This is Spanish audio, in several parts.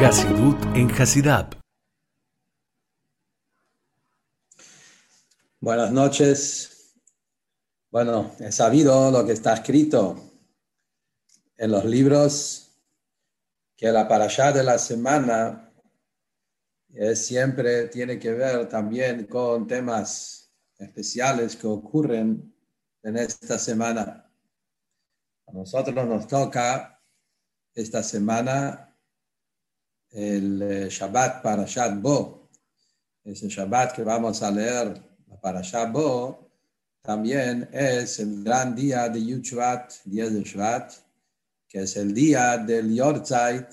Hasidut en Hasidab. Buenas noches. Bueno, he sabido lo que está escrito en los libros, que la parashá de la semana siempre tiene que ver también con temas especiales que ocurren en esta semana. A nosotros nos toca esta semana el eh, Shabbat Parashat Bo. Ese Shabbat que vamos a leer, la Parashat Bo, también es el gran día de Yuchvat, 10 de Shvat, que es el día del Yortzeit,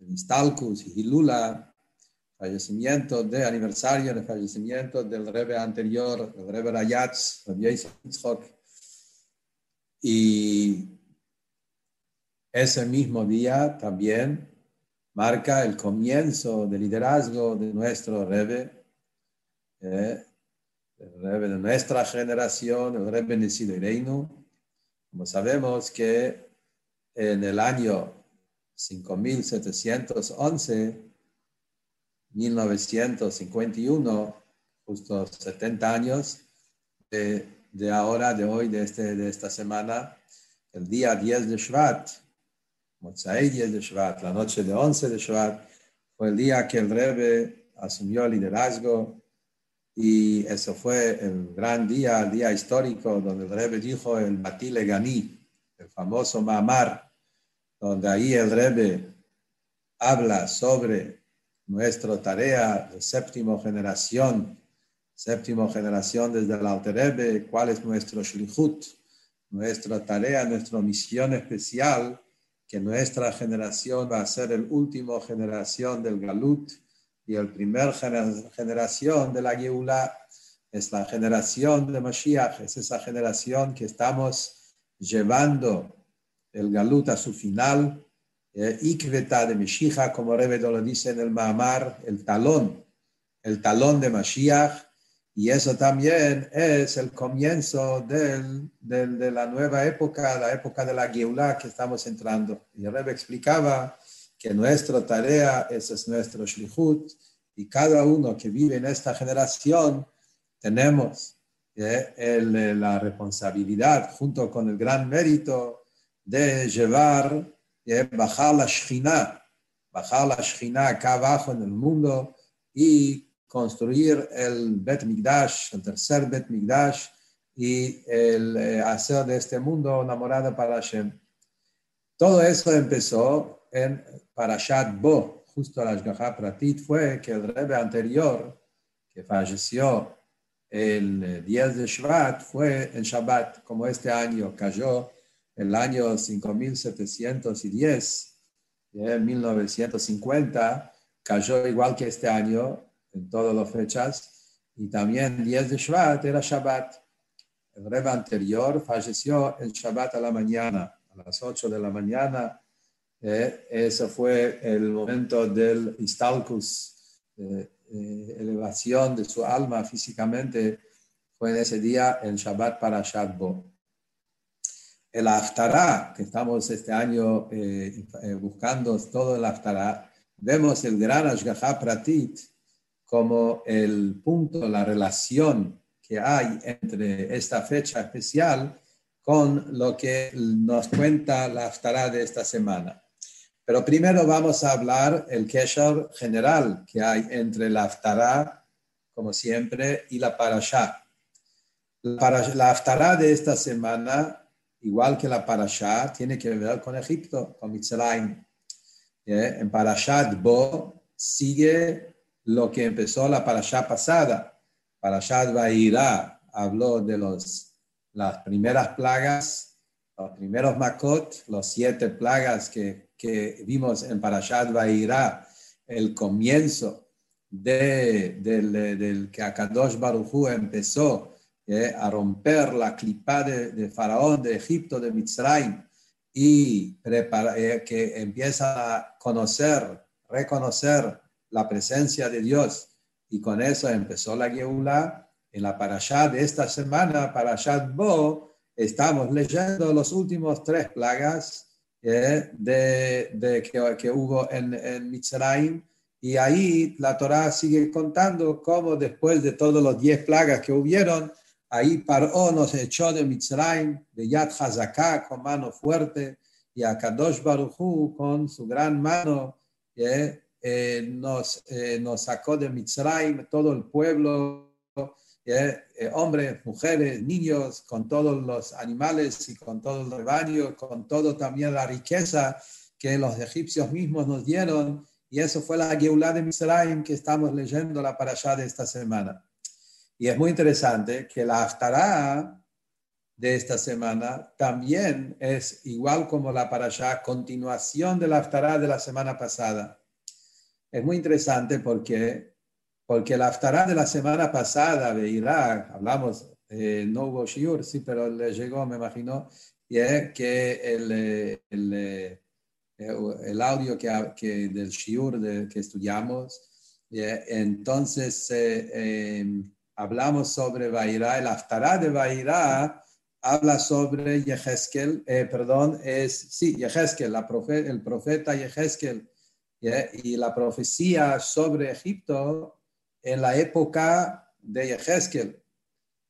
el Istalkus y Hilula, fallecimiento de aniversario de fallecimiento del Rebbe anterior, el Rebbe Rayatz, Rabbi Yitzchok. Y ese mismo día también marca el comienzo del liderazgo de nuestro Rebbe, eh, el Rebbe de nuestra generación, el Rebbe Nesido Reino. Como sabemos que en el año 5711, 1951, justo 70 años de, de, ahora, de hoy, de, este, de esta semana, el día 10 de Shvat, Motzai 10 de Shvat, la noche de 11 de Shvat, fue el día que el Rebbe asumió el liderazgo y eso fue el gran día, el día histórico donde el Rebbe dijo el Batile Gani, el famoso Mamar, donde ahí el Rebbe habla sobre nuestra tarea de séptima generación, séptima generación desde el Alter Rebbe, cuál es nuestro shlichut, nuestra tarea, nuestra misión especial, que nuestra generación va a ser el último generación del Galut y el primer generación de la Geulah es la generación de Mashiach, es esa generación que estamos llevando el Galut a su final, eh, Ikveta de Mashiach, como Rebedo lo dice en el Mahamar, el talón, el talón de Mashiach, y eso también es el comienzo del, de la nueva época, la época de la Geulah que estamos entrando. Y el explicaba que nuestra tarea, es nuestro Shlichut, y cada uno que vive en esta generación, tenemos eh, el, la responsabilidad, junto con el gran mérito, de llevar, de bajar la Shekhinah, bajar la Shekhinah acá abajo en el mundo y construir el Bet Migdash, el tercer Bet Migdash, y el, eh, hacer de este mundo una morada para Hashem. Todo eso empezó en Parashat Bo, justo la Ashgaha Pratit, fue que el Rebbe anterior, que falleció el 10 de Shvat, fue en Shabbat, como este año cayó el año 5710, en 1950, cayó igual que este año en todas las fechas, y también 10 de Shvat era Shabbat. El Rebbe anterior falleció en Shabbat a la mañana, a las 8 de la mañana. Eh, ese fue el momento del Istalkus, eh, eh, elevación de su alma físicamente, fue en ese día en Shabbat para Shabbat el Aftará, que estamos este año eh, eh, buscando todo el Aftará, vemos el gran Ashgaha Pratit como el punto, la relación que hay entre esta fecha especial con lo que nos cuenta la Aftará de esta semana. Pero primero vamos a hablar el Kesher general que hay entre la Aftará, como siempre, y la Parashá. La, la Aftará de esta semana igual que la Parashá, tiene que ver con Egipto, con Mitzrayim. En Parashat Bo sigue lo que empezó la Parashá pasada. Parashat Vairá habló de los, las primeras plagas, los primeros Makot, los siete plagas que, que vimos en Parashat Vairá, el comienzo de, del, que Akadosh Baruj empezó a romper la clipa de, Faraón de Egipto, de Mitzrayim, y eh, que empieza a conocer, reconocer la presencia de Dios. Y con eso empezó la Geula. En la parashá de esta semana, Parashat Bo, estamos leyendo los últimos tres plagas de, de que, que, hubo en, en Mitzrayim. Y ahí la Torá sigue contando cómo después de todos los diez plagas que hubieron, ahí Paró nos echó de Mitzrayim, de Yad Hazaká, con mano fuerte, y a Kadosh Baruchu con su gran mano eh, nos, eh, nos sacó de Mitzrayim, todo el pueblo, eh, hombres, mujeres, niños, con todos los animales y con todo el rebaño, con todo también la riqueza que los egipcios mismos nos dieron. Y eso fue la Geulah de Mitzrayim que estamos leyendo la allá de esta semana. Y es muy interesante que la Haftarah de esta semana también es igual como la allá continuación de la Haftarah de la semana pasada. Es muy interesante porque, porque la Haftarah de la semana pasada de Irak, hablamos, eh, no hubo shiur, sí, pero le llegó, me imagino, y es que el, el, eh, el audio que, que del shiur de, que estudiamos, entonces eh, em, hablamos sobre Bairá, el Haftarah de Bairá habla sobre Yehezkel, perdón, es, sí, Yehezkel, la el profeta Yehezkel, y la profecía sobre Egipto en la época de Yehezkel.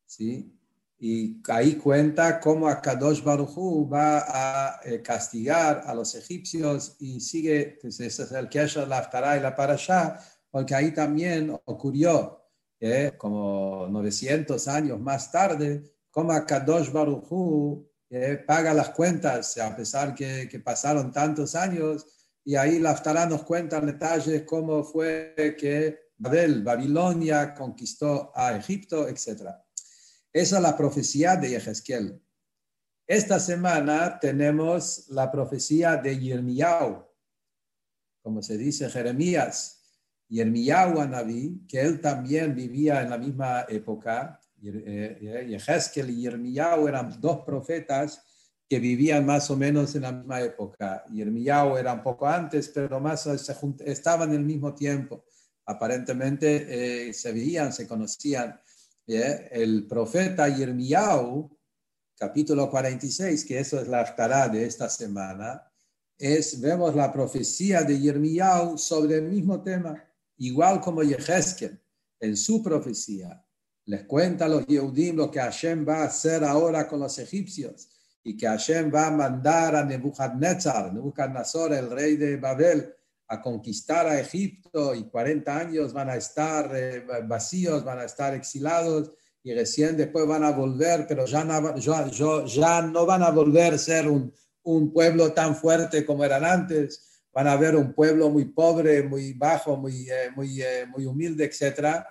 ¿sí? Y ahí cuenta cómo Akadosh Baruchu va a eh, castigar a los egipcios y sigue, pues ese es el Kesher, la Aftarah y la Parashá, porque ahí también ocurrió, ¿eh? como 900 años más tarde, cómo Akadosh Baruchu ¿eh? paga las cuentas, a pesar que, que pasaron tantos años, y ahí la Haftarah nos cuenta en detalles cómo fue que Babel, Babilonia, conquistó a Egipto, etc. Esa es la profecía de Yehezkel. Esta semana tenemos la profecía de Yirmiyahu, como se dice Jeremías. Yirmiyahu Naví, que él también vivía en la misma época. Yehezkel y Yirmiyahu eran dos profetas que vivían más o menos en la misma época. Y era un poco antes, pero más se estaban en el mismo tiempo. Aparentemente eh, se veían, se conocían. El profeta Yermiyahu, capítulo 46, que eso es la aftará de esta semana, es, vemos la profecía de Yermiyahu sobre el mismo tema, igual como Yehezkel, en su profecía. Les cuenta a los Yehudim lo que Hashem va a hacer ahora con los egipcios y que Hashem va a mandar a Nebuchadnezzar, Nebuchadnezzar, el rey de Babel, a conquistar a Egipto y 40 años van a estar eh, vacíos, van a estar exilados y recién después van a volver, pero ya no, ya, no van a volver a ser un, un, pueblo tan fuerte como eran antes, van a ver un pueblo muy pobre, muy bajo, muy, eh, muy, eh, muy humilde, etc.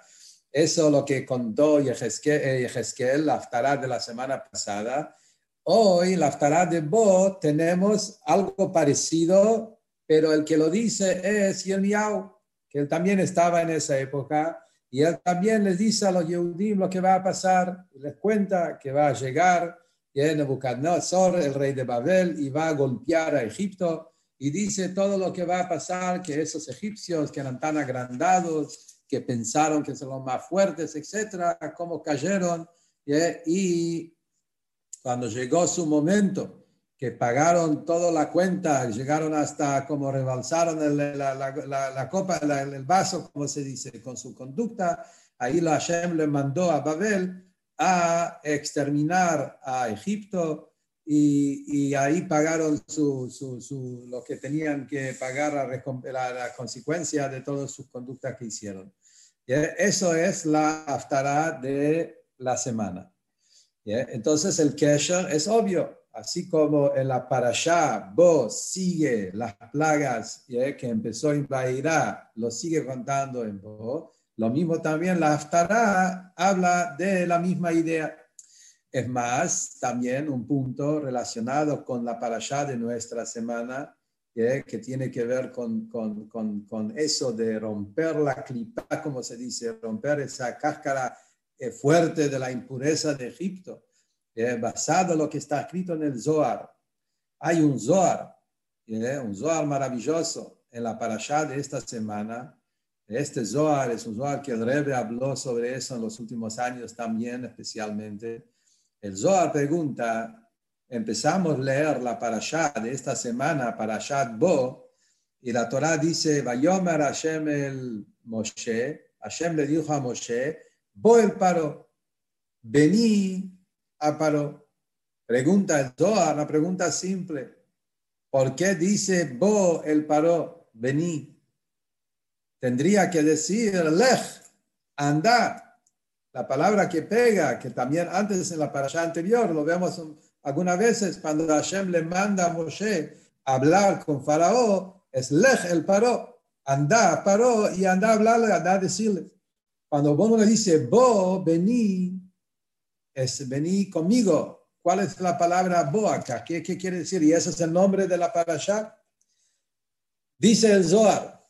Eso es lo que contó Yehezkel, la Aftará de la semana pasada, Hoy, la Aftará de Bo, tenemos algo parecido, pero el que lo dice es Yirmiyahu, que él también estaba en esa época, y él también les dice a los Yehudim lo que va a pasar, les cuenta que va a llegar Nebuchadnezzar, el rey de Babel, y va a golpear a Egipto, y dice todo lo que va a pasar, que esos egipcios que eran tan agrandados, que pensaron que son los más fuertes, etcétera, cómo cayeron, y cuando llegó su momento, que pagaron toda la cuenta, llegaron hasta como rebalsaron la, copa, el vaso, como se dice, con su conducta, ahí la Hashem le mandó a Babel a exterminar a Egipto y, ahí pagaron su, lo que tenían que pagar la, la, consecuencia de todas sus conductas que hicieron. Eso es la aftará de la semana. Entonces el Kesher es obvio, así como en la Parashá, Bo sigue las plagas que empezó en Bairá, lo sigue contando en Bo, lo mismo también la Haftará habla de la misma idea. Es más, también un punto relacionado con la Parashá de nuestra semana, que tiene que ver con, con, con, con, eso de romper la clipa, como se dice, romper esa cáscara eh, fuerte de la impureza de Egipto, basado en lo que está escrito en el Zohar. Hay un Zohar, un Zohar maravilloso en la parashá de esta semana. Este Zohar es un Zohar que el Rebbe habló sobre eso en los últimos años también, especialmente. El Zohar pregunta, empezamos a leer la parashá de esta semana, parashat Bo, y la Torah dice, Vayomer Hashem el Moshe, Hashem le dijo a Moshe, Bo el paro, vení a paro. Pregunta el Zohar, una pregunta simple. ¿Por qué dice Bo el paro, vení? Tendría que decir lech, anda. La palabra que pega, que también antes en la parasha anterior lo vemos algunas veces cuando Hashem le manda a Moshe hablar con Faraón, es lech el paró, anda, paró y anda a hablarle, anda a decirle. Cuando uno le dice, bo, vení, es vení conmigo. ¿Cuál es la palabra bo ¿Qué, quiere decir? Y ese es el nombre de la parasha. Dice el Zohar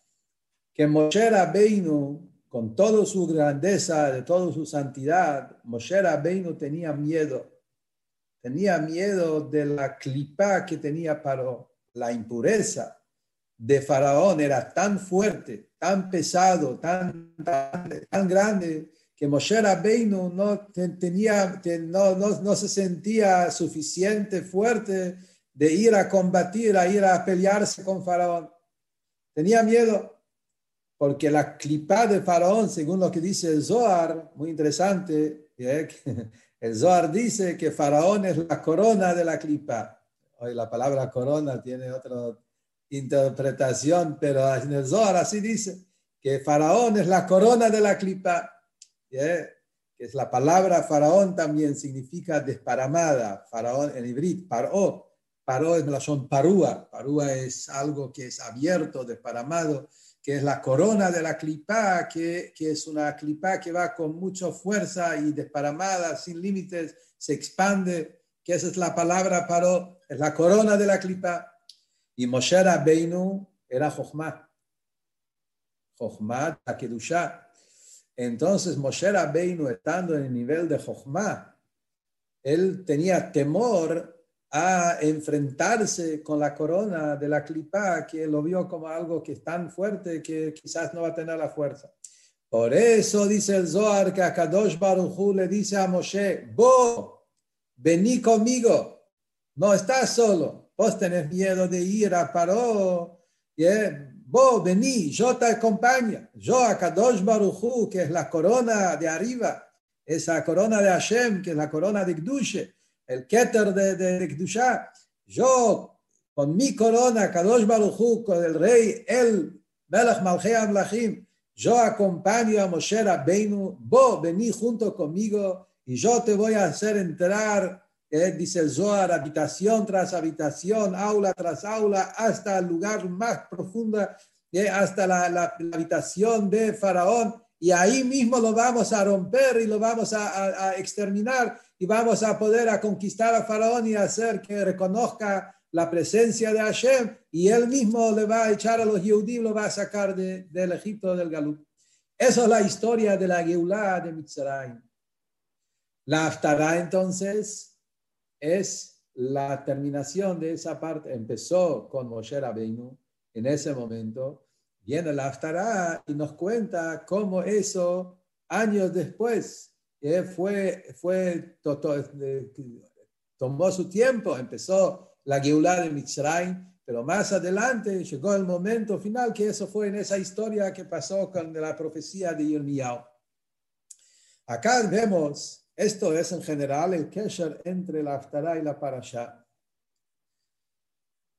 que Moshe Rabbeinu, con toda su grandeza, de toda su santidad, Moshe Rabbeinu tenía miedo. Tenía miedo de la clipa que tenía para la impureza de Faraón era tan fuerte, tan pesado, tan, tan, grande, que Moshe Rabbeinu no, tenía, no, no, no, se sentía suficiente fuerte de ir a combatir, a ir a pelearse con Faraón. Tenía miedo, porque la clipa de Faraón, según lo que dice el Zohar, muy interesante, ¿eh? el Zohar dice que Faraón es la corona de la clipa. Hoy la palabra corona tiene otro interpretación, pero en el Zohar así dice, que Faraón es la corona de la clipa, que es la palabra Faraón también significa desparamada, Faraón en hibrid, paró, paró es la son parúa, parúa es algo que es abierto, desparamado, que es la corona de la clipa, que, que es una clipa que va con mucha fuerza y desparamada, sin límites, se expande, que esa es la palabra paró, es la corona de la clipa. Y Moshe Rabbeinu era Jochma. Jochma Takedusha. Entonces Moshe Rabbeinu, estando en el nivel de Jochma, él tenía temor a enfrentarse con la corona de la clipa, que lo vio como algo que es tan fuerte que quizás no va a tener la fuerza. Por eso dice el Zohar que a Kadosh Baruj le dice a Moshe, Bo, vení conmigo, no estás solo, Vos tenés miedo de ir a Paró. Yeah. Vos vení, yo te acompaño. Yo a Kadosh Baruchu, que es la corona de arriba, esa corona de Hashem, que es la corona de Gdushe, el Keter de, de, de Yo, con mi corona, Kadosh Baruchu, con el rey, el Melech Malchei Amlachim, yo acompaño a Moshe Rabbeinu, vos vení junto conmigo y yo te voy a hacer entrar dice el Zohar, habitación tras habitación, aula tras aula, hasta el lugar más profundo, hasta la, habitación de Faraón, y ahí mismo lo vamos a romper y lo vamos a, exterminar y vamos a poder a conquistar a Faraón y hacer que reconozca la presencia de Hashem y él mismo le va a echar a los judíos, lo va a sacar del Egipto del Galut. Esa es la historia de la Geulah de Mitzrayim. La Haftarah entonces es la terminación de esa parte. Empezó con Moshe Rabbeinu en ese momento. Viene la Haftarah y nos cuenta cómo eso, años después, eh, fue, fue tomó su tiempo, empezó la Geulah de Mitzrayim, pero más adelante llegó el momento final, que eso fue en esa historia que pasó con la profecía de Yirmiyahu. Acá vemos esto es en general el kesher entre la Haftarah y la Parashá.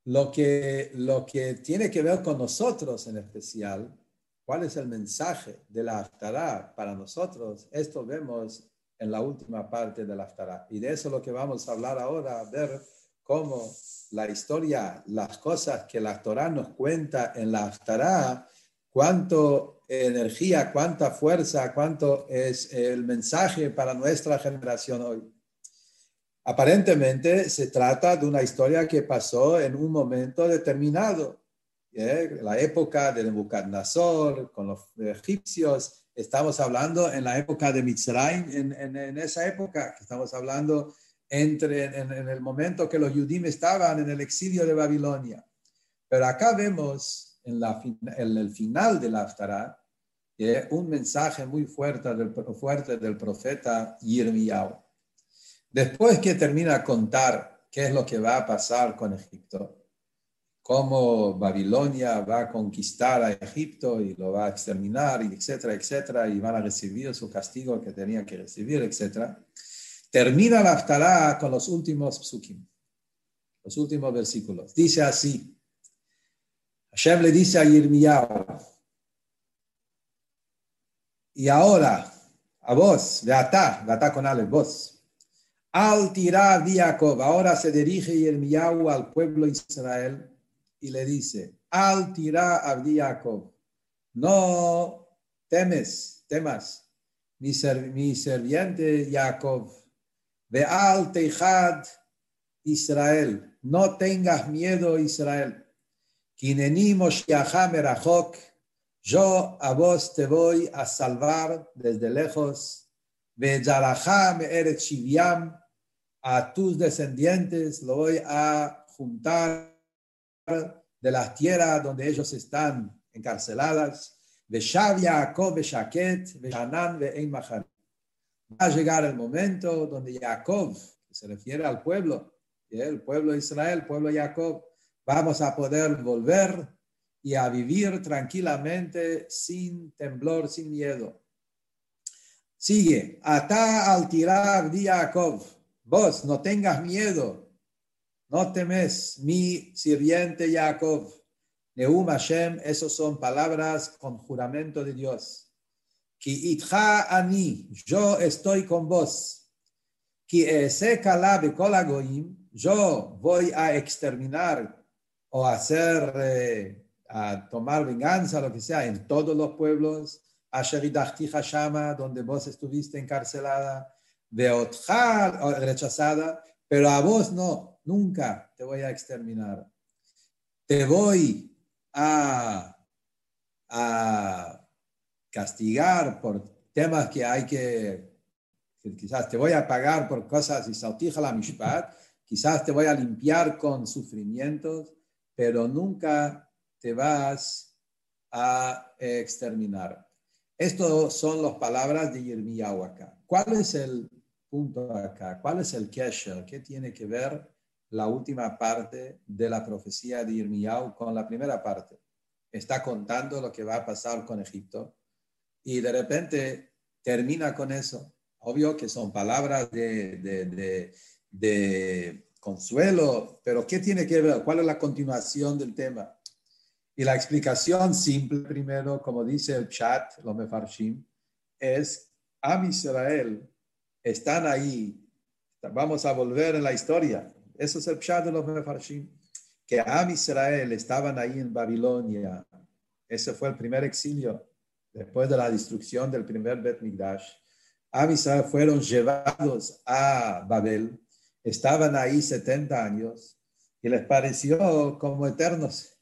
Lo que, lo que tiene que ver con nosotros en especial, cuál es el mensaje de la Haftarah para nosotros, esto vemos en la última parte de la Haftarah. Y de eso es lo que vamos a hablar ahora, ver cómo la historia, las cosas que la Torah nos cuenta en la Haftarah, cuánto energía, cuánta fuerza, cuánto es el mensaje para nuestra generación hoy. Aparentemente se trata de una historia que pasó en un momento determinado, la época de Nebuchadnezzar con los egipcios. Estamos hablando en la época de Mitzrayim, en, esa época, estamos hablando entre, en, el momento que los judíos estaban en el exilio de Babilonia. Pero acá vemos en, la, en el final de la Haftarah un mensaje muy fuerte del, fuerte del profeta Yirmiyahu. Después que termina a contar qué es lo que va a pasar con Egipto, cómo Babilonia va a conquistar a Egipto y lo va a exterminar, etcétera, etcétera, y van a recibir su castigo que tenían que recibir, etcétera. Termina la Haftarah con los últimos psukim, los últimos versículos. Dice así, Hashem le dice a Yirmiyahu, y ahora, a vos, de atá, de atá con Ale, vos, al tirar Jacob, ahora se dirige Yirmiyahu al pueblo de Israel y le dice, al tirar a Jacob, no temes, temas, mi, mi serviente Jacob, de al tejad Israel, no tengas miedo Israel, yo a vos te voy a salvar desde lejos, a tus descendientes lo voy a juntar de las tierras donde ellos están encarceladas. Va a llegar el momento donde Jacob, se refiere al pueblo, el pueblo Israel, el pueblo de Jacob, vamos a poder volver y a vivir tranquilamente sin temblor, sin miedo. Sigue, ata al tirar di Jacob, vos no tengas miedo, no temes, mi sirviente Jacob. Neum Hashem, esos son palabras con juramento de Dios. Ki itcha ani, yo estoy con vos. Ki ese kalabe kolagoim, yo voy a exterminar o hacer, eh, a tomar venganza, lo que sea, en todos los pueblos, Shama, donde vos estuviste encarcelada, Beotja, rechazada, pero a vos no, nunca te voy a exterminar. Te voy a, a castigar por temas que hay que, quizás te voy a pagar por cosas y sautija la mishpat, quizás te voy a limpiar con sufrimientos, pero nunca te vas a exterminar. Estas son las palabras de Yirmiyahu acá. ¿Cuál es el punto acá? ¿Cuál es el kesher? ¿Qué tiene que ver la última parte de la profecía de Yirmiyahu con la primera parte? Está contando lo que va a pasar con Egipto y de repente termina con eso. Obvio que son palabras de, de, de consuelo, pero ¿qué tiene que ver? ¿Cuál es la continuación del tema? Y la explicación simple primero, como dice el chat, los mefarshim, es Am Israel están ahí. Vamos a volver en la historia. Eso es el chat de los mefarshim. Que Am Israel estaban ahí en Babilonia. Ese fue el primer exilio después de la destrucción del primer Bet Migdash. Am Israel fueron llevados a Babel estaban ahí 70 años y les pareció como eternos.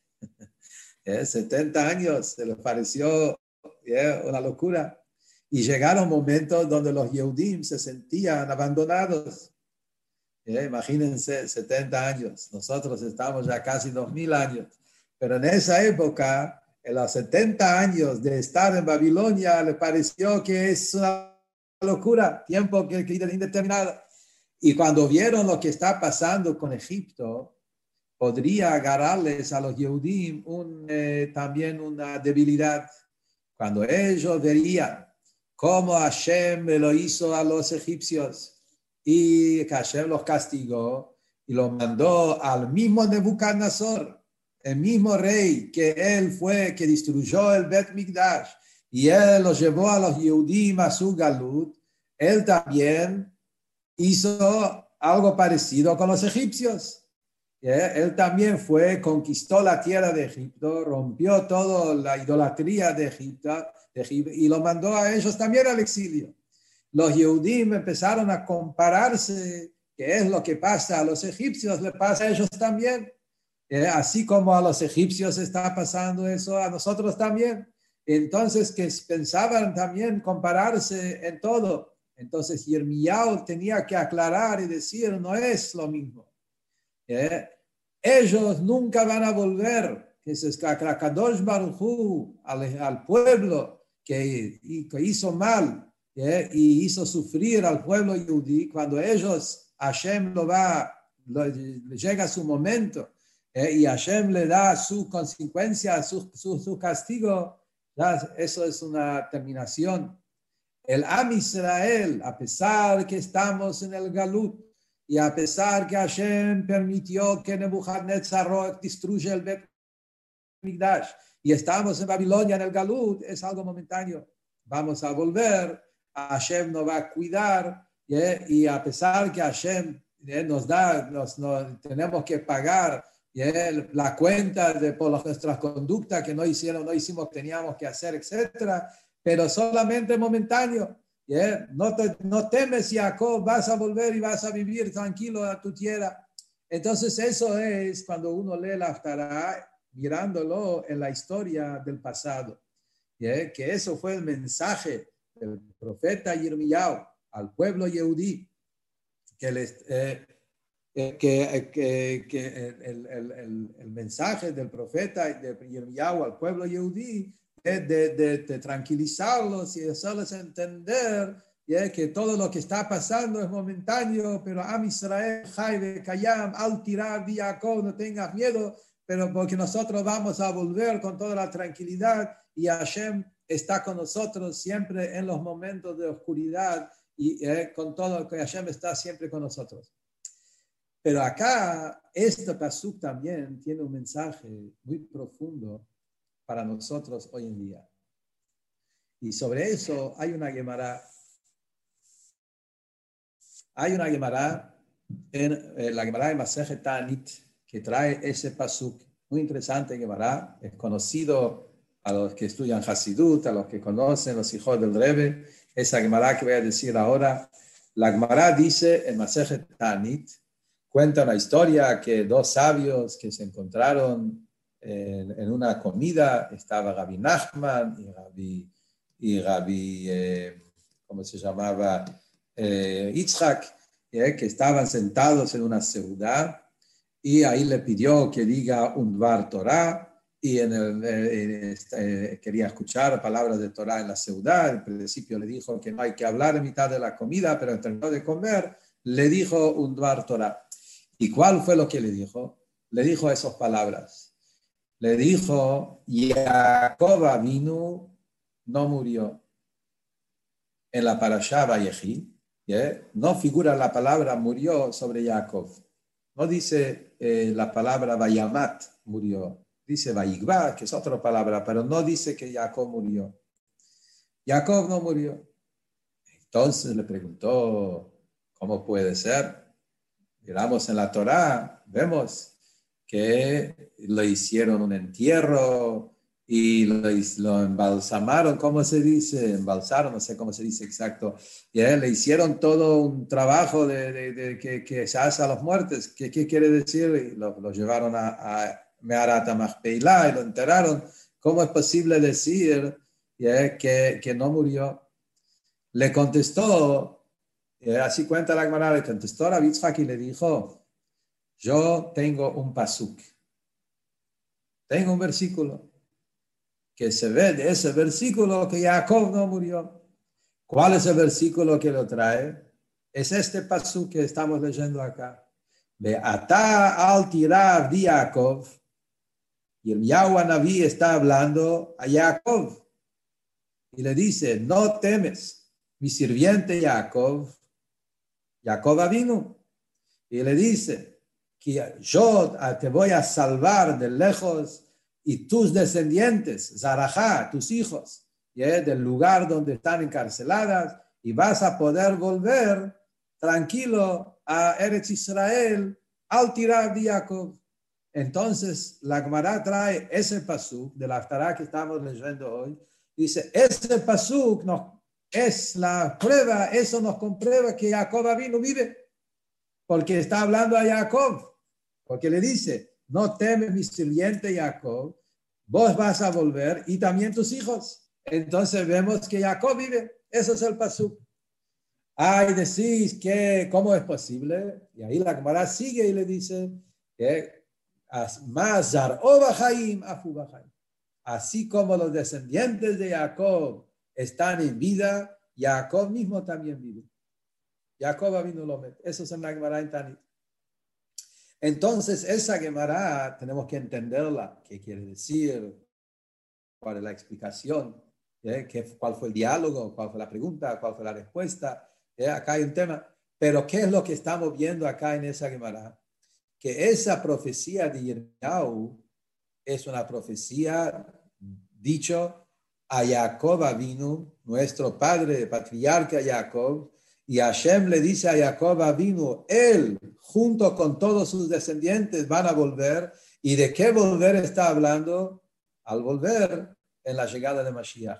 70 ¿Eh? años, se les pareció una locura. Y llegaron momentos donde los Yehudim se sentían abandonados. ¿Eh? Imagínense 70 años, nosotros estamos ya casi 2000 años, pero en esa época, en los 70 años de estar en Babilonia, les pareció que es una locura, tiempo que, que indeterminado. Y cuando vieron lo que está pasando con Egipto, podría agarrarles a los Yehudim eh, también una debilidad. Cuando ellos verían cómo Hashem lo hizo a los egipcios y que Hashem los castigó y los mandó al mismo Nebuchadnezzar, el mismo rey que él fue, que destruyó el Bet Mikdash, y él los llevó a los Yehudim a su galut, él también hizo algo parecido con los egipcios. Él también fue, conquistó la tierra de Egipto, rompió toda la idolatría de Egipto, y lo mandó a ellos también al exilio. Los Yehudim empezaron a compararse, qué es lo que pasa a los egipcios, le pasa a ellos también. Así como a los egipcios está pasando eso, a nosotros también. Entonces, que pensaban también compararse en todo. Entonces Yirmiyahu tenía que aclarar y decir, no es lo mismo. ¿Eh? Ellos nunca van a volver, que es Kadosh Baruj al, al pueblo que, que hizo mal ¿eh? y hizo sufrir al pueblo yudí, cuando ellos, Hashem lo va a llega su momento eh, y Hashem le da su consecuencia, su, su, castigo, eso es una terminación. El Am Israel, a pesar que estamos en el Galut y a pesar que Hashem permitió que Nebuchadnezzar destruya el Bet y estamos en Babilonia en el Galut, es algo momentáneo. Vamos a volver, Hashem nos va a cuidar y a pesar que Hashem nos da, nos, tenemos que pagar la cuenta de por nuestras conductas que no hicieron, no hicimos, teníamos que hacer, etcétera, pero solamente momentáneo. No, te, no temes, Jacob, vas a volver y vas a vivir tranquilo a tu tierra. Entonces, eso es cuando uno lee la Aftará, mirándolo en la historia del pasado. que eso fue el mensaje del profeta Yirmiyahu al pueblo yehudí, que, les, eh, eh, que, que, que el, el, el, mensaje del profeta de Yirmiyahu al pueblo yehudí de, de, de, tranquilizarlos y hacerles entender que todo lo que está pasando es momentáneo, pero Am Israel, Jaibe, Kayam, Al Tirab, no tengas miedo, pero porque nosotros vamos a volver con toda la tranquilidad y Hashem está con nosotros siempre en los momentos de oscuridad y eh, con todo lo que Hashem está siempre con nosotros. Pero acá, este pasuk también tiene un mensaje muy profundo para nosotros hoy en día. Y sobre eso hay una Gemara. Hay una Gemara en eh, la Gemara de Maseje Tanit que trae ese pasuk muy interesante Gemara, es conocido a los que estudian Hasidut, a los que conocen los hijos del Rebbe, esa Gemara que voy a decir ahora. La Gemara dice en Masejet Tanit, cuenta una historia que dos sabios que se encontraron en, una comida, estaba Gabi Nachman y Gabi, y Gabi eh, ¿cómo se llamaba? Eh, Yitzhak, eh, que estaban sentados en una ciudad y ahí le pidió que diga un Dvar Torah y en el, eh, quería escuchar palabras de Torah en la ciudad. Al principio le dijo que no hay que hablar en mitad de la comida, pero terminó de comer, le dijo un Dvar Torah. ¿Y cuál fue lo que le dijo? Le dijo esas palabras. Le dijo, Jacob vino, no murió. En la parashá Vayehi, no figura la palabra murió sobre Jacob. No dice eh, la palabra Vayamat, murió dice Vaigba, que es otra palabra, pero no dice que Jacob murió. Jacob no murió. Entonces le preguntó, ¿cómo puede ser? Miramos en la Torá, vemos que le hicieron un entierro y lo, embalsamaron, ¿cómo se dice? Embalsaron, no sé cómo se dice exacto. Y le hicieron todo un trabajo de, que, se hace a los muertos. ¿Qué, quiere decir? lo, lo llevaron a Meharata y lo enterraron. ¿Cómo es posible decir que, que, no murió? Le contestó, así cuenta la Gemara, le contestó a Yitzhak y le dijo, yo tengo un pasuk, tengo un versículo, que se ve de ese versículo que Jacob no murió. ¿Cuál es el versículo que lo trae? Es este pasuk que estamos leyendo acá. Ve ata al tirar de Jacob, y el Yahweh Naví está hablando a Jacob y le dice, no temes, mi sirviente Jacob, Jacob vino y le dice que yo te voy a salvar de lejos y tus descendientes, Zarajá, tus hijos, del lugar donde están encarceladas y vas a poder volver tranquilo a Eretz Israel al tirar de Jacob. Entonces, la Gemara trae ese pasuk de la Aftará que estamos leyendo hoy. Dice, ese pasuk no, es la prueba, eso nos comprueba que Jacob vino vive. Porque está hablando a Jacob. Porque le dice, no temes mi sirviente Jacob, vos vas a volver y también tus hijos. Entonces vemos que Jacob vive. Eso es el pasuk. Ay, decís que, ¿cómo es posible? Y ahí la Gemara sigue y le dice, que Así como los descendientes de Jacob están en vida, Jacob mismo también vive. Jacob vino lo Eso es en la Gemara en Tanit. Entonces, esa Gemara tenemos que entenderla, qué quiere decir, cuál es la explicación, ¿eh? ¿Qué, cuál fue el diálogo, cuál fue la pregunta, cuál fue la respuesta. ¿eh? Acá hay un tema. Pero, ¿qué es lo que estamos viendo acá en esa Gemara? Que esa profecía de Yirmiyahu es una profecía dicho a Jacob vino, nuestro padre, patriarca Jacob, y Hashem le dice a Jacob vino, él junto con todos sus descendientes van a volver. ¿Y de qué volver está hablando? Al volver en la llegada de Mashiach.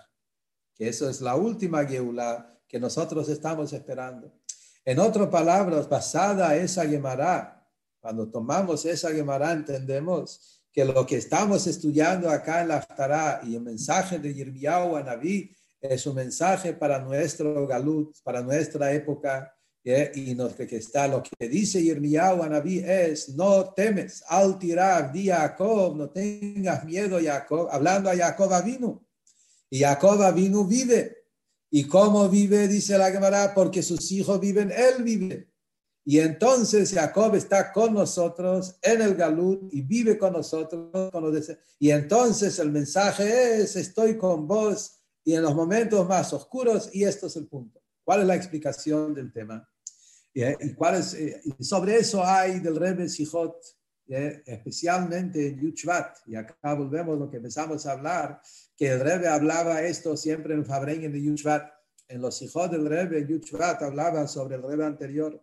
Que eso es la última Geula que nosotros estamos esperando. En otras palabras, basada esa Gemara, cuando tomamos esa Gemara entendemos que lo que estamos estudiando acá en la Aftará y el mensaje de Yirmiyahu a Naví es un mensaje para nuestro galut, para nuestra época, y nos, que está lo que dice Yirmiyahu a Naví es, no temes, al tirar, di Jacob, no tengas miedo Jacob, hablando a Jacob vino, y Jacob vino vive, y cómo vive, dice la Gemara, porque sus hijos viven, él vive. Y entonces Jacob está con nosotros en el Galut y vive con nosotros. y entonces el mensaje es, estoy con vos y en los momentos más oscuros, y esto es el punto. ¿Cuál es la explicación del tema? ¿Y cuál es, eh, sobre eso hay del Rebbe Sijot, especialmente en Yuchvat, y acá volvemos lo que empezamos a hablar, que el Rebbe hablaba esto siempre en Fabrengen de Yuchvat, en los hijos del Rebbe, Yuchvat hablaba sobre el Rebbe anterior,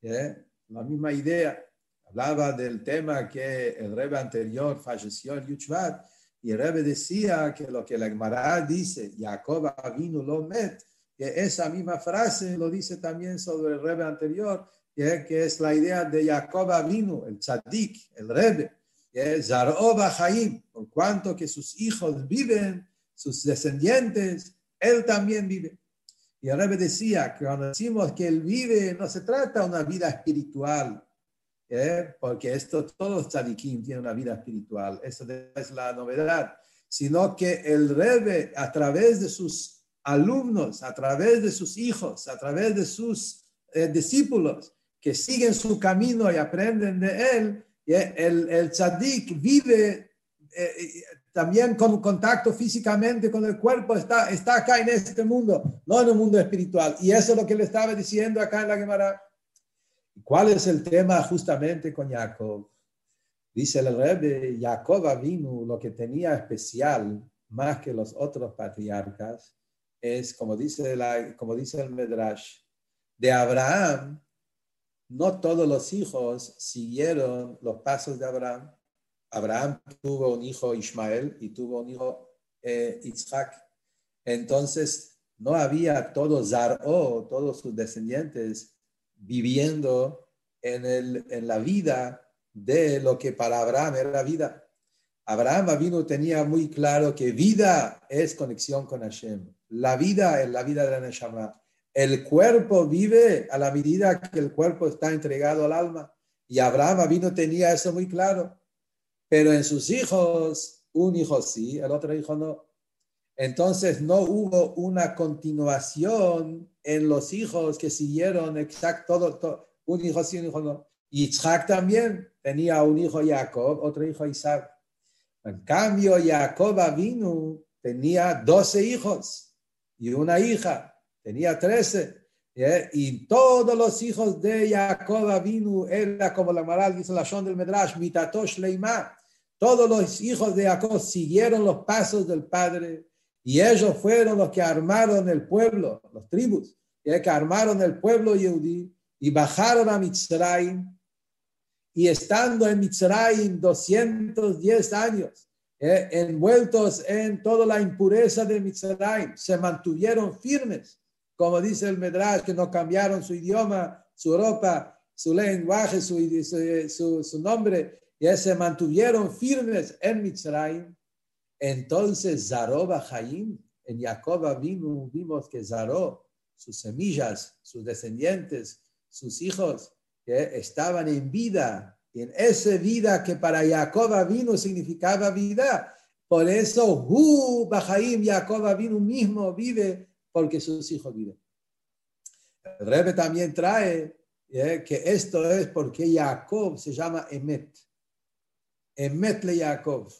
la misma idea. Hablaba del tema que el Rebbe anterior falleció en Yuchvat y Rebbe decía que lo que la Gemara dice, Jacob vino lo met, que esa misma frase lo dice también sobre el Rebbe anterior, que es la idea de Jacob vino, el tzadik, el Rebbe, que es Zaroba Jaim, por cuanto que sus hijos viven, sus descendientes, él también vive. Y el Rebbe decía que cuando decimos que él vive, no se trata de una vida espiritual, ¿eh? porque esto, todos tzadikim tienen una vida espiritual, eso es la novedad, sino que el Rebbe, a través de sus alumnos, a través de sus hijos, a través de sus eh, discípulos, que siguen su camino y aprenden de él, ¿eh? el, el tzadik vive también con contacto físicamente con el cuerpo, está, está acá en este mundo, no en el mundo espiritual. Y eso es lo que le estaba diciendo acá en la Gemara. ¿Cuál es el tema justamente con Jacob? Dice el Rebbe, Jacob vino, lo que tenía especial, más que los otros patriarcas, es, como dice, la, como dice el Medrash, de Abraham, no todos los hijos siguieron los pasos de Abraham. Abraham tuvo un hijo Ismael y tuvo un hijo eh, Isaac. Entonces, no había todos Zaró, todos sus descendientes viviendo en, el, en la vida de lo que para Abraham era vida. Abraham vino tenía muy claro que vida es conexión con Hashem. La vida es la vida de la Neshama. El cuerpo vive a la medida que el cuerpo está entregado al alma. Y Abraham vino tenía eso muy claro. Pero en sus hijos, un hijo sí, el otro hijo no. Entonces no hubo una continuación en los hijos que siguieron exacto todo, un hijo sí, un hijo no. Y Isaac también tenía un hijo Jacob, otro hijo Isaac. En cambio, Jacob vino, tenía 12 hijos y una hija, tenía 13. Y todos los hijos de Jacob vino, era como la moral dice la Shon del Medrash, mitatosh leima. Todos los hijos de Jacob siguieron los pasos del padre y ellos fueron los que armaron el pueblo, los tribus, que armaron el pueblo yudí y bajaron a Mitzrayim. Y estando en Mitzrayim 210 años, eh, envueltos en toda la impureza de Mitzrayim, se mantuvieron firmes, como dice el Medrash, que no cambiaron su idioma, su ropa, su lenguaje, su, su, nombre, y se mantuvieron firmes en Mitzrayim, entonces Zaró Bajaim, en Jacob vimos, que Zaró, sus semillas, sus descendientes, sus hijos, que estaban en vida, en esa vida que para Jacob vino significaba vida. Por eso, Hu Bajaim, Jacob vino mismo vive porque sus hijos viven. El Rebbe también trae que esto es porque Jacob se llama Emet. Emet le Jacob.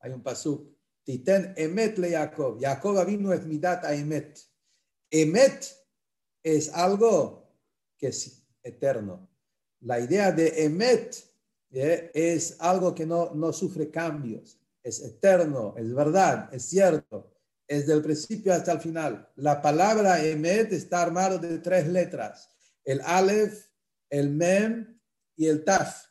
Hay un pasuk. Titen Emet le Jacob. Jacob vino es midat a Emet. Emet es algo que es eterno. La idea de Emet es algo que no, no sufre cambios. Es eterno, es verdad, es cierto. Es del principio hasta el final. La palabra Emet está armado de tres letras. El Aleph, el Mem y el Taf.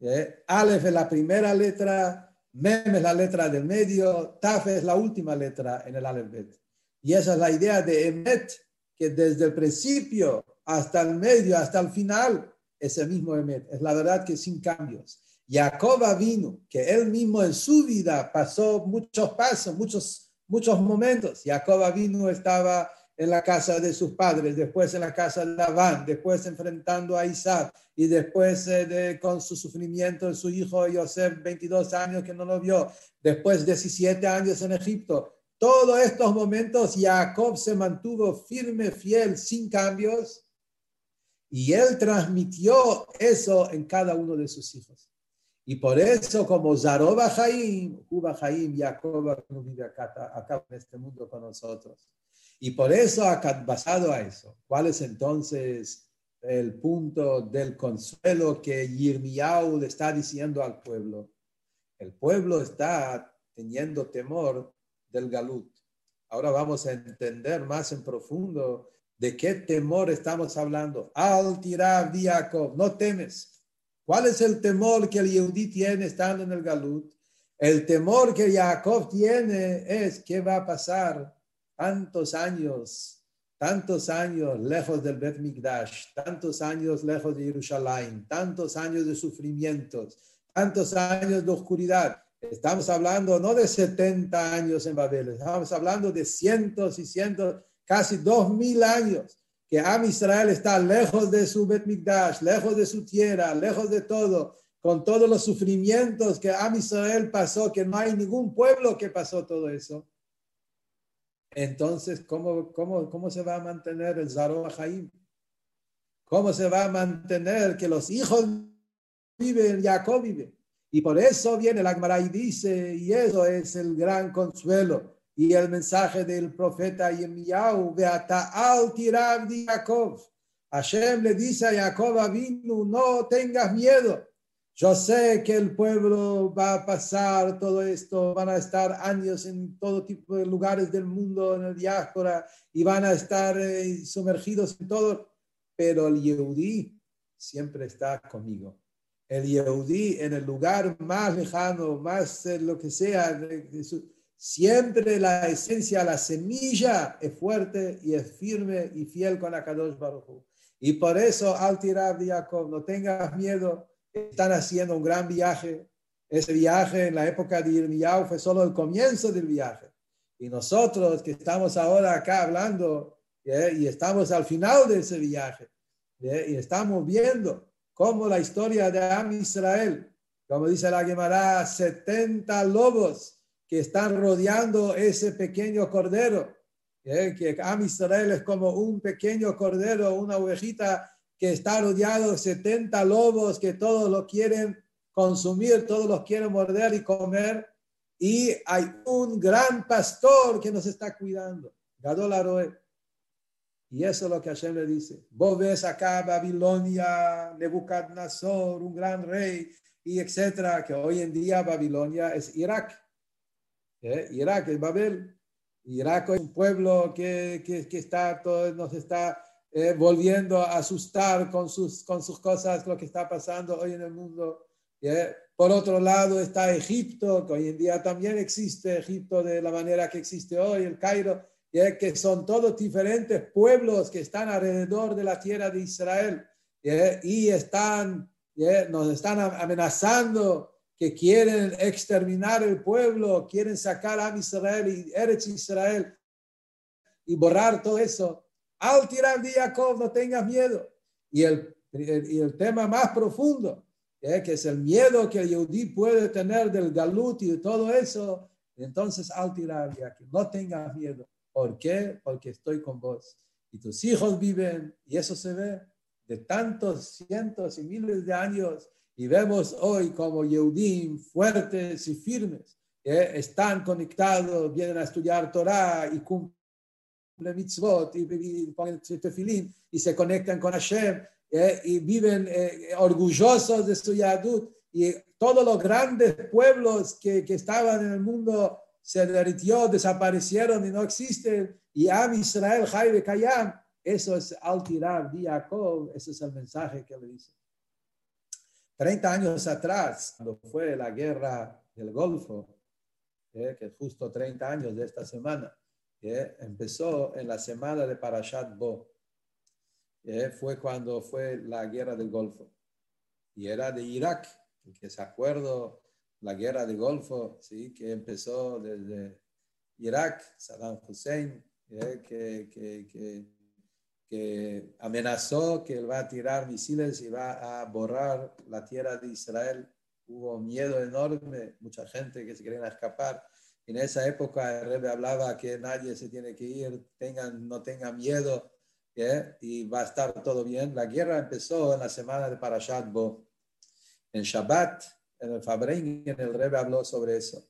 ¿Eh? Aleph es la primera letra, Mem es la letra del medio, Taf es la última letra en el Aleph Y esa es la idea de Emet, que desde el principio hasta el medio, hasta el final, es el mismo Emet. Es la verdad que sin cambios. Jacob vino, que él mismo en su vida pasó muchos pasos, muchos, muchos momentos. Jacob vino estaba en la casa de sus padres, después en la casa de Labán, después enfrentando a Isaac y después eh, de, con su sufrimiento de su hijo Yosef, 22 años que no lo vio, después 17 años en Egipto. Todos estos momentos Jacob se mantuvo firme, fiel, sin cambios y él transmitió eso en cada uno de sus hijos. Y por eso, como Zaroba Jaim, Uba Jaim, Jacob vive acá, acá en este mundo con nosotros. Y por eso, basado a eso, ¿cuál es entonces el punto del consuelo que Yirmiyahu le está diciendo al pueblo? El pueblo está teniendo temor del galut. Ahora vamos a entender más en profundo de qué temor estamos hablando. Al tirar Jacob, no temes. ¿Cuál es el temor que el Yehudi tiene estando en el galut? El temor que Jacob tiene es qué va a pasar tantos años, tantos años lejos del Bet Mikdash, tantos años lejos de Jerusalén, tantos años de sufrimientos, tantos años de oscuridad. Estamos hablando no de 70 años en Babel, estamos hablando de cientos y cientos, casi dos mil años que Am Israel está lejos de su Bet Mikdash, lejos de su tierra, lejos de todo, con todos los sufrimientos que Am Israel pasó, que no hay ningún pueblo que pasó todo eso. Entonces, ¿cómo, cómo, cómo se va a mantener el Zaroa Jaim? ¿Cómo se va a mantener que los hijos viven, Jacob vive? Y por eso viene el Agmara y dice, y eso es el gran consuelo y el mensaje del profeta Yemiyahu, Beata al tirab de Jacob. Hashem le dice a Jacob Avinu, no tengas miedo, yo sé que el pueblo va a pasar todo esto, van a estar años en todo tipo de lugares del mundo, en el diáspora, y van a estar eh, sumergidos en todo, pero el Yehudi siempre está conmigo. El Yehudi en el lugar más lejano, más eh, lo que sea, siempre la esencia, la semilla es fuerte y es firme y fiel con Akadosh Baruch Y por eso, al tirar de Jacob, no tengas miedo, están haciendo un gran viaje. Ese viaje en la época de Irmiyahu fue solo el comienzo del viaje. Y nosotros que estamos ahora acá hablando y estamos al final de ese viaje y estamos viendo cómo la historia de Am Israel, como dice la Gemara, 70 lobos que están rodeando ese pequeño cordero, que Am Israel es como un pequeño cordero, una ovejita que está rodeado de 70 lobos que todos lo quieren consumir, todos los quieren morder y comer. Y hay un gran pastor que nos está cuidando, Gadol Aroe. Y eso es lo que Hashem le dice. Vos ves acá Babilonia, Nebuchadnezzar, un gran rey, y etcétera, que hoy en día Babilonia es Irak. ¿Eh? Irak es Babel. Irak es un pueblo que, que, que está, todo, nos está eh, volviendo a asustar con sus, con sus cosas, lo que está pasando hoy en el mundo. Por otro lado está Egipto, que hoy en día también existe Egipto de la manera que existe hoy, el Cairo, que son todos diferentes pueblos que están alrededor de la tierra de Israel y están, nos están amenazando que quieren exterminar el pueblo, quieren sacar a Israel y Eretz Israel y borrar todo eso. Al tirar de Jacob, no tengas miedo. Y el, y el tema más profundo, ¿eh? que es el miedo que el Yehudi puede tener del galut y de todo eso, entonces al tirar de Jacob, no tengas miedo. ¿Por qué? Porque estoy con vos. Y tus hijos viven, y eso se ve de tantos cientos y miles de años y vemos hoy como Yehudim fuertes y firmes, que están conectados, vienen a estudiar Torah y cumplen mitzvot y, ponen tefilín y se conectan con Hashem y viven eh, orgullosos de su Yadut y todos los grandes pueblos que, que estaban en el mundo se derritió, desaparecieron y no existen. Y Am Israel, Jaibe Kayam, eso es al tirar Jacob, ese es el mensaje que le dice. 30 años atrás, cuando fue la guerra del Golfo, eh, que justo 30 años de esta semana, eh, empezó en la semana de Parashat Bo. Eh, fue cuando fue la guerra del Golfo. Y era de Irak, que se acuerdo la guerra del Golfo, ¿sí? que empezó desde Irak, Saddam Hussein, que, que, que que amenazó que él va a tirar misiles y va a borrar la tierra de Israel. Hubo miedo enorme, mucha gente que se quería escapar. En esa época el rey hablaba que nadie se tiene que ir, tengan, no tengan miedo y va a estar todo bien. La guerra empezó en la semana de Parashat Bo. En Shabbat, el Fabrein, el rey habló sobre eso.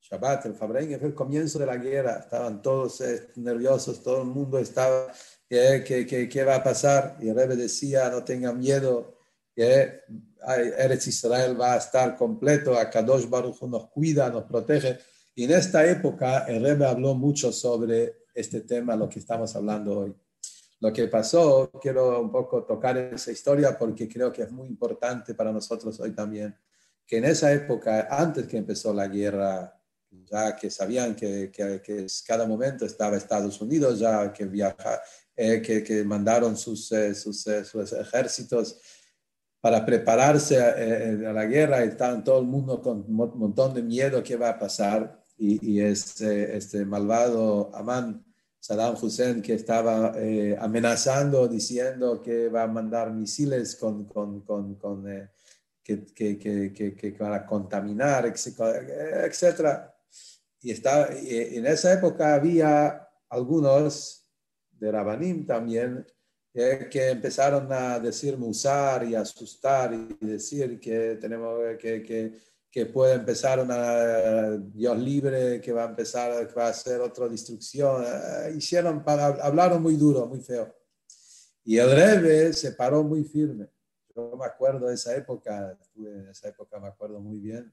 Shabbat, el Fabrein fue el comienzo de la guerra. Estaban todos eh, nerviosos, todo el mundo estaba ¿Qué, va a pasar? Y el Rebbe decía, no tengan miedo, que Eretz Israel va a estar completo, a Kadosh Baruch nos cuida, nos protege. Y en esta época el Rebbe habló mucho sobre este tema, lo que estamos hablando hoy. Lo que pasó, quiero un poco tocar esa historia porque creo que es muy importante para nosotros hoy también, que en esa época, antes que empezó la guerra, ya que sabían que, que, que cada momento estaba Estados Unidos, ya que viaja, eh, que, mandaron sus, eh, sus, eh, sus, ejércitos para prepararse a, la guerra y estaban todo el mundo con un montón de miedo qué va a pasar. Y, este, este malvado Amán, Saddam Hussein, que estaba amenazando, diciendo que va a mandar misiles con, con, con, con que, que, que, que, van a contaminar, etc. Y, y en esa época había algunos de Rabanim también, que empezaron a decir musar y asustar y decir que tenemos que, que, puede empezar una Dios libre, que va a empezar, va a hacer otra destrucción. Eh, hicieron, hablaron muy duro, muy feo. Y el Rebe se paró muy firme. Yo me acuerdo de esa época, en esa época me acuerdo muy bien,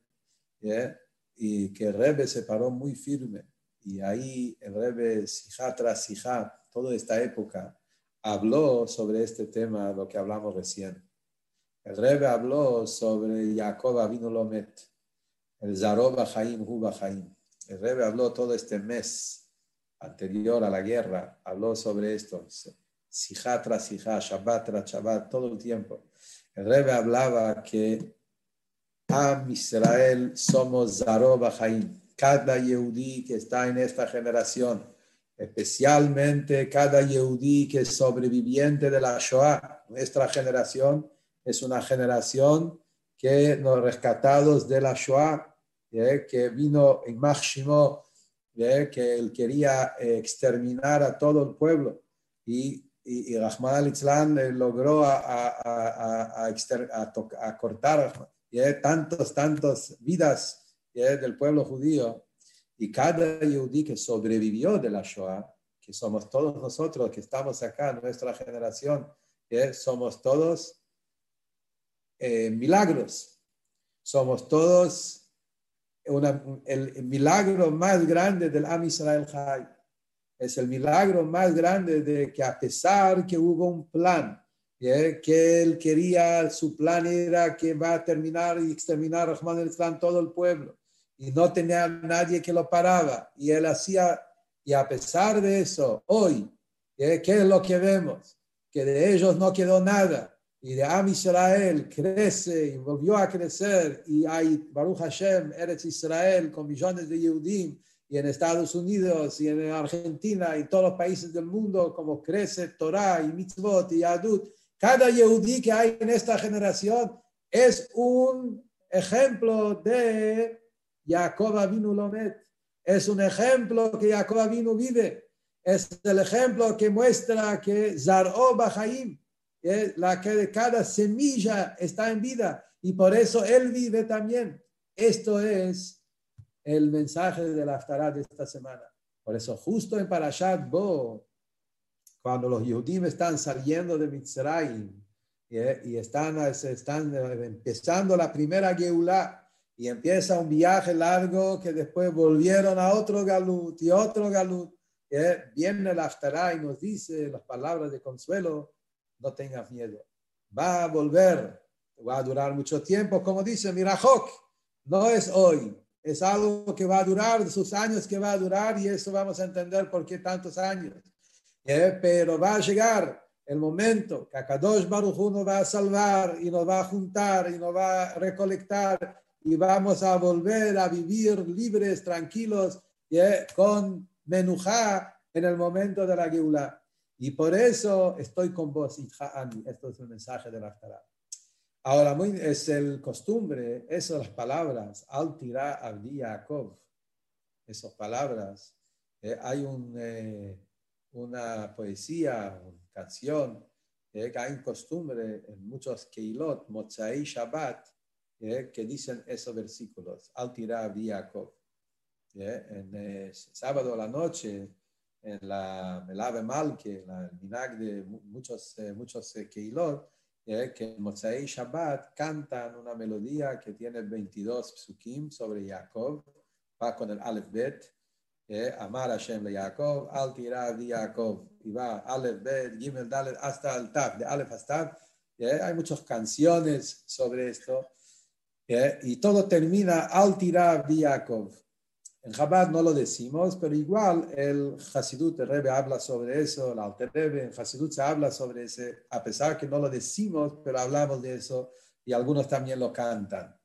y que el Rebe se paró muy firme. Y ahí el Rebe, sijá tras sijá, toda esta época, habló sobre este tema, lo que hablamos recién. El Rebbe habló sobre Jacob Avinu Lomet, el Zaroba Haim Huba Haim. El Rebbe habló todo este mes anterior a la guerra, habló sobre esto, Sijá tras Sijá, Shabbat tras Shabbat, todo el tiempo. El Rebbe hablaba que Am Israel somos Zaroba Haim. Cada Yehudi que está en esta generación especialmente cada Yehudí que es sobreviviente de la Shoah. Nuestra generación es una generación que nos rescatados de la Shoah, que vino en Machshimo, que él quería eh, exterminar a todo el pueblo. Y, y, Rahman al logró a, a, cortar tantos, tantos vidas del pueblo judío y cada yudí que sobrevivió de la Shoah, que somos todos nosotros que estamos acá, nuestra generación, somos todos eh, milagros. Somos todos el, milagro más grande del Am Israel Jai. Es el milagro más grande de que a pesar que hubo un plan, que él quería, su plan era que va a terminar y exterminar Rahman el Islam todo el pueblo y no tenía nadie que lo paraba. Y él hacía, y a pesar de eso, hoy, ¿qué, es lo que vemos? Que de ellos no quedó nada. Y de Am Israel crece y volvió a crecer. Y hay Baruch Hashem, Eretz Israel, con millones de Yehudim, y en Estados Unidos y en Argentina y todos los países del mundo, como crece Torah y Mitzvot y Adut. Cada Yehudí que hay en esta generación es un ejemplo de Jacob vino Lomet. Es un ejemplo que Jacob vino vive. Es el ejemplo que muestra que Zaró Bajaim, la que cada semilla está en vida y por eso él vive también. Esto es el mensaje de la Aftará de esta semana. Por eso justo en Parashat Bo, cuando los Yehudim están saliendo de Mitzrayim y están, están empezando la primera Geulah, y empieza un viaje largo que después volvieron a otro galut y otro galut. Viene la Aftará y nos dice las palabras de consuelo, no tengas miedo, va a volver, va a durar mucho tiempo, como dice Mirajok, no es hoy, es algo que va a durar, sus años que va a durar y eso vamos a entender por qué tantos años. Pero va a llegar el momento que Akadosh Baruj va a salvar y nos va a juntar y nos va a recolectar y vamos a volver a vivir libres, tranquilos, con menujá en el momento de la Geulá. Y por eso estoy con vos, Esto es el mensaje de la Aftará. Ahora, muy, es el costumbre, esas palabras, al tirá abdi Yaakov, esas palabras. Eh, hay un, eh, una poesía, una canción, eh, que hay costumbre en muchos Keilot, Motzai Shabbat, eh, que dicen esos versículos. Al tirar Jacob. Eh, en el sábado a la noche, en la Melave Malke, en el de muchos, eh, muchos Keilot, que en Motzai Shabbat cantan una melodía que tiene 22 psukim sobre Jacob, va con el Aleph Bet, Amar Hashem le Jacob, Al tirar Jacob, y va Aleph Bet, Gimel Dalet, hasta el Tav, de Aleph hasta Hay muchas canciones sobre esto. Y todo termina al tirar Yaakov. En Chabad no lo decimos, pero igual el Hasidut, el Rebbe habla sobre eso, el Alter Rebbe, en Hasidut se habla sobre ese, a pesar que no lo decimos, pero hablamos de eso y algunos también lo cantan.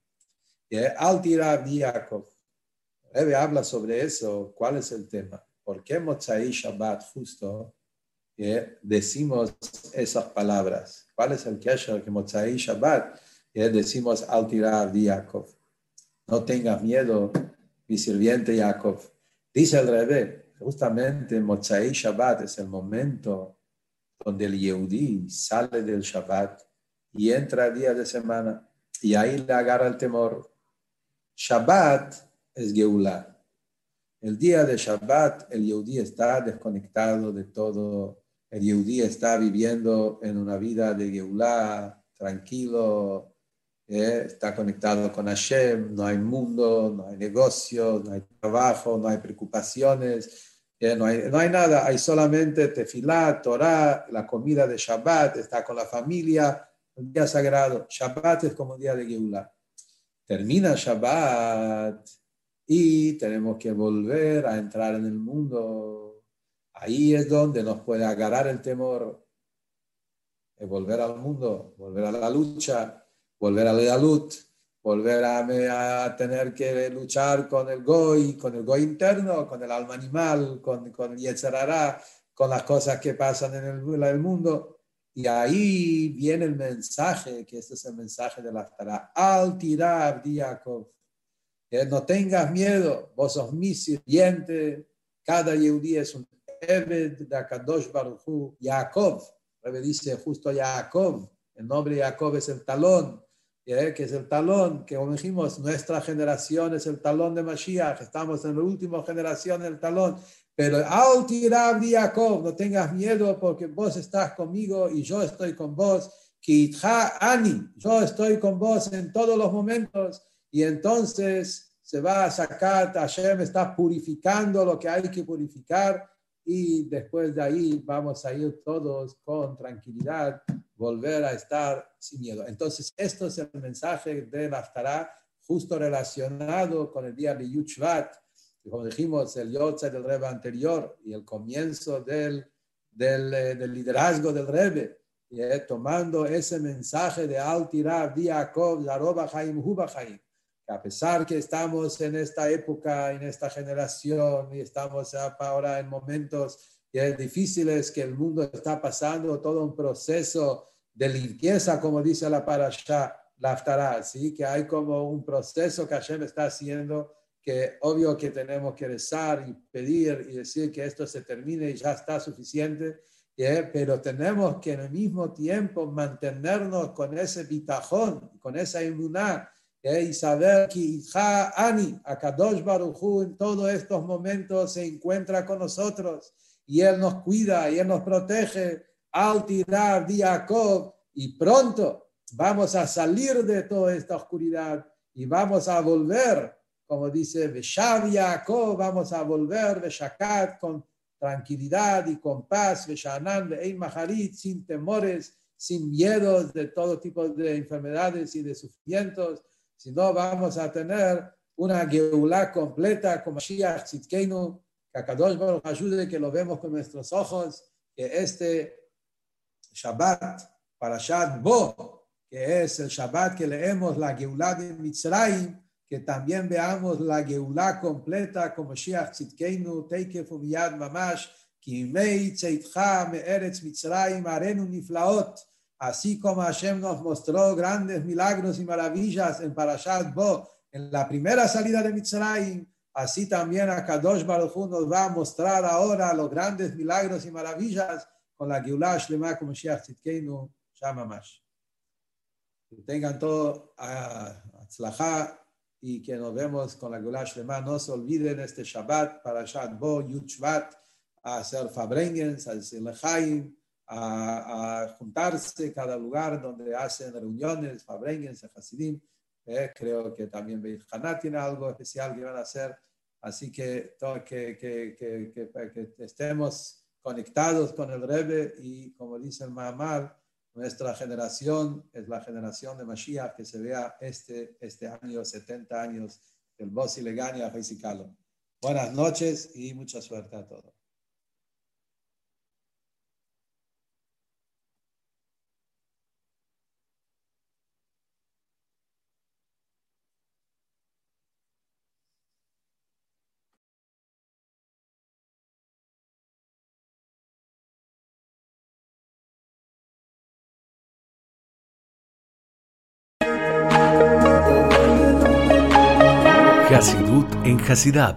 Al tirar Yaakov. Rebbe habla sobre eso, ¿cuál es el tema? ¿Por qué Motzai Shabbat justo decimos esas palabras? ¿Cuál es el kesher que Motzai Shabbat decimos al tirar de Jacob. No tengas miedo, mi sirviente Jacob. Dice el rebe, justamente Motzai Shabbat es el momento donde el Yehudi sale del Shabbat y entra el día de semana y ahí le agarra el temor. Shabbat es Geulah. El día de Shabbat, el Yehudi está desconectado de todo. El Yehudi está viviendo en una vida de Geulah, tranquilo, eh, está conectado con Hashem, no hay mundo, no hay negocio, no hay trabajo, no hay preocupaciones, eh, no, hay, no, hay, nada, hay solamente tefilá, Torah, la comida de Shabbat, está con la familia, un día sagrado. Shabbat es como un día de Geulah. Termina Shabbat y tenemos que volver a entrar en el mundo. Ahí es donde nos puede agarrar el temor, volver al mundo, volver a la lucha volver a la luz, volver a, tener que luchar con el goy, con el goy interno, con el alma animal, con, con el yetzerará, con las cosas que pasan en el, mundo. Y ahí viene el mensaje, que este es el mensaje de la Aftara. Al tirar, que no tengas miedo, vos sos mi sirviente, cada Yehudi es un Ebed de Akadosh Baruch Jacob, dice justo Jacob, el nombre de Jacob es el talón, que es el talón, que como dijimos, nuestra generación es el talón de Mashiach, estamos en la última generación del talón, pero al tirar Jacob, no tengas miedo porque vos estás conmigo y yo estoy con vos, ani, yo estoy con vos en todos los momentos. Y entonces se va a sacar, Hashem está purificando lo que hay que purificar y después de ahí vamos a ir todos con tranquilidad volver a estar sin miedo. Entonces, esto es el mensaje de la justo relacionado con el día de Yuchvat, como dijimos, el Yotze del Rebbe anterior y el comienzo del, del, eh, del liderazgo del Rebbe, y, eh, tomando ese mensaje de Al Tirab, Yaakov, Yaroba Haim, Huba Haim, a pesar que estamos en esta época, en esta generación, y estamos ahora en momentos y es difícil es que el mundo está pasando todo un proceso de limpieza, como dice la parasha, la ¿sí? que hay como un proceso que Hashem está haciendo, que obvio que tenemos que rezar y pedir y decir que esto se termine y ya está suficiente, pero tenemos que en el mismo tiempo mantenernos con ese bitajón, con esa inmunidad, y saber que Ani, Akadosh Baruchu, en todos estos momentos se encuentra con nosotros y Él nos cuida y Él nos protege. Al tirar Jacob y pronto vamos a salir de toda esta oscuridad y vamos a volver, como dice Beshav Jacob, vamos a volver Beshakat con tranquilidad y con paz, Maharit, sin temores, sin miedos de todo tipo de enfermedades y de sufrimientos, sino vamos a tener una Geulah completa como Mashiach Tzidkeinu, que Akadosh Baruch ayude que lo vemos con nuestros ojos, que este Shabbat, Parashat Bo, que es el Shabbat que leemos la Geulah de Mitzrayim, que también veamos la Geulah completa como Shiach Tzidkeinu, Teikef Mamash, Kimei Tzeitcha Me'eretz Mitzrayim, Arenu Niflaot, así como Hashem nos mostró grandes milagros y maravillas en Parashat Bo, en la primera salida de Mitzrayim, así también a Kadosh Baruch nos va a mostrar ahora los grandes milagros y maravillas con la Geulah Shlema como Shiach Tzidkeinu, Shamamash. Que tengan todo a uh, y que nos vemos con la Gulash Lema. No se olviden este Shabbat, para Shabbat Bo, Yud a hacer Fabrengens, a hacer Lechaim, a, juntarse cada lugar donde hacen reuniones, Fabrengens, Hasidim. Eh, creo que también Beit Haná tiene algo especial que van a hacer. Así que, que, que, que, estemos conectados con el Rebbe y, como dice el Mahamar, nuestra generación es la generación de Mashiach que se vea este, este año, 70 años del Boss y Legania. Buenas noches y mucha suerte a todos. En Hasidab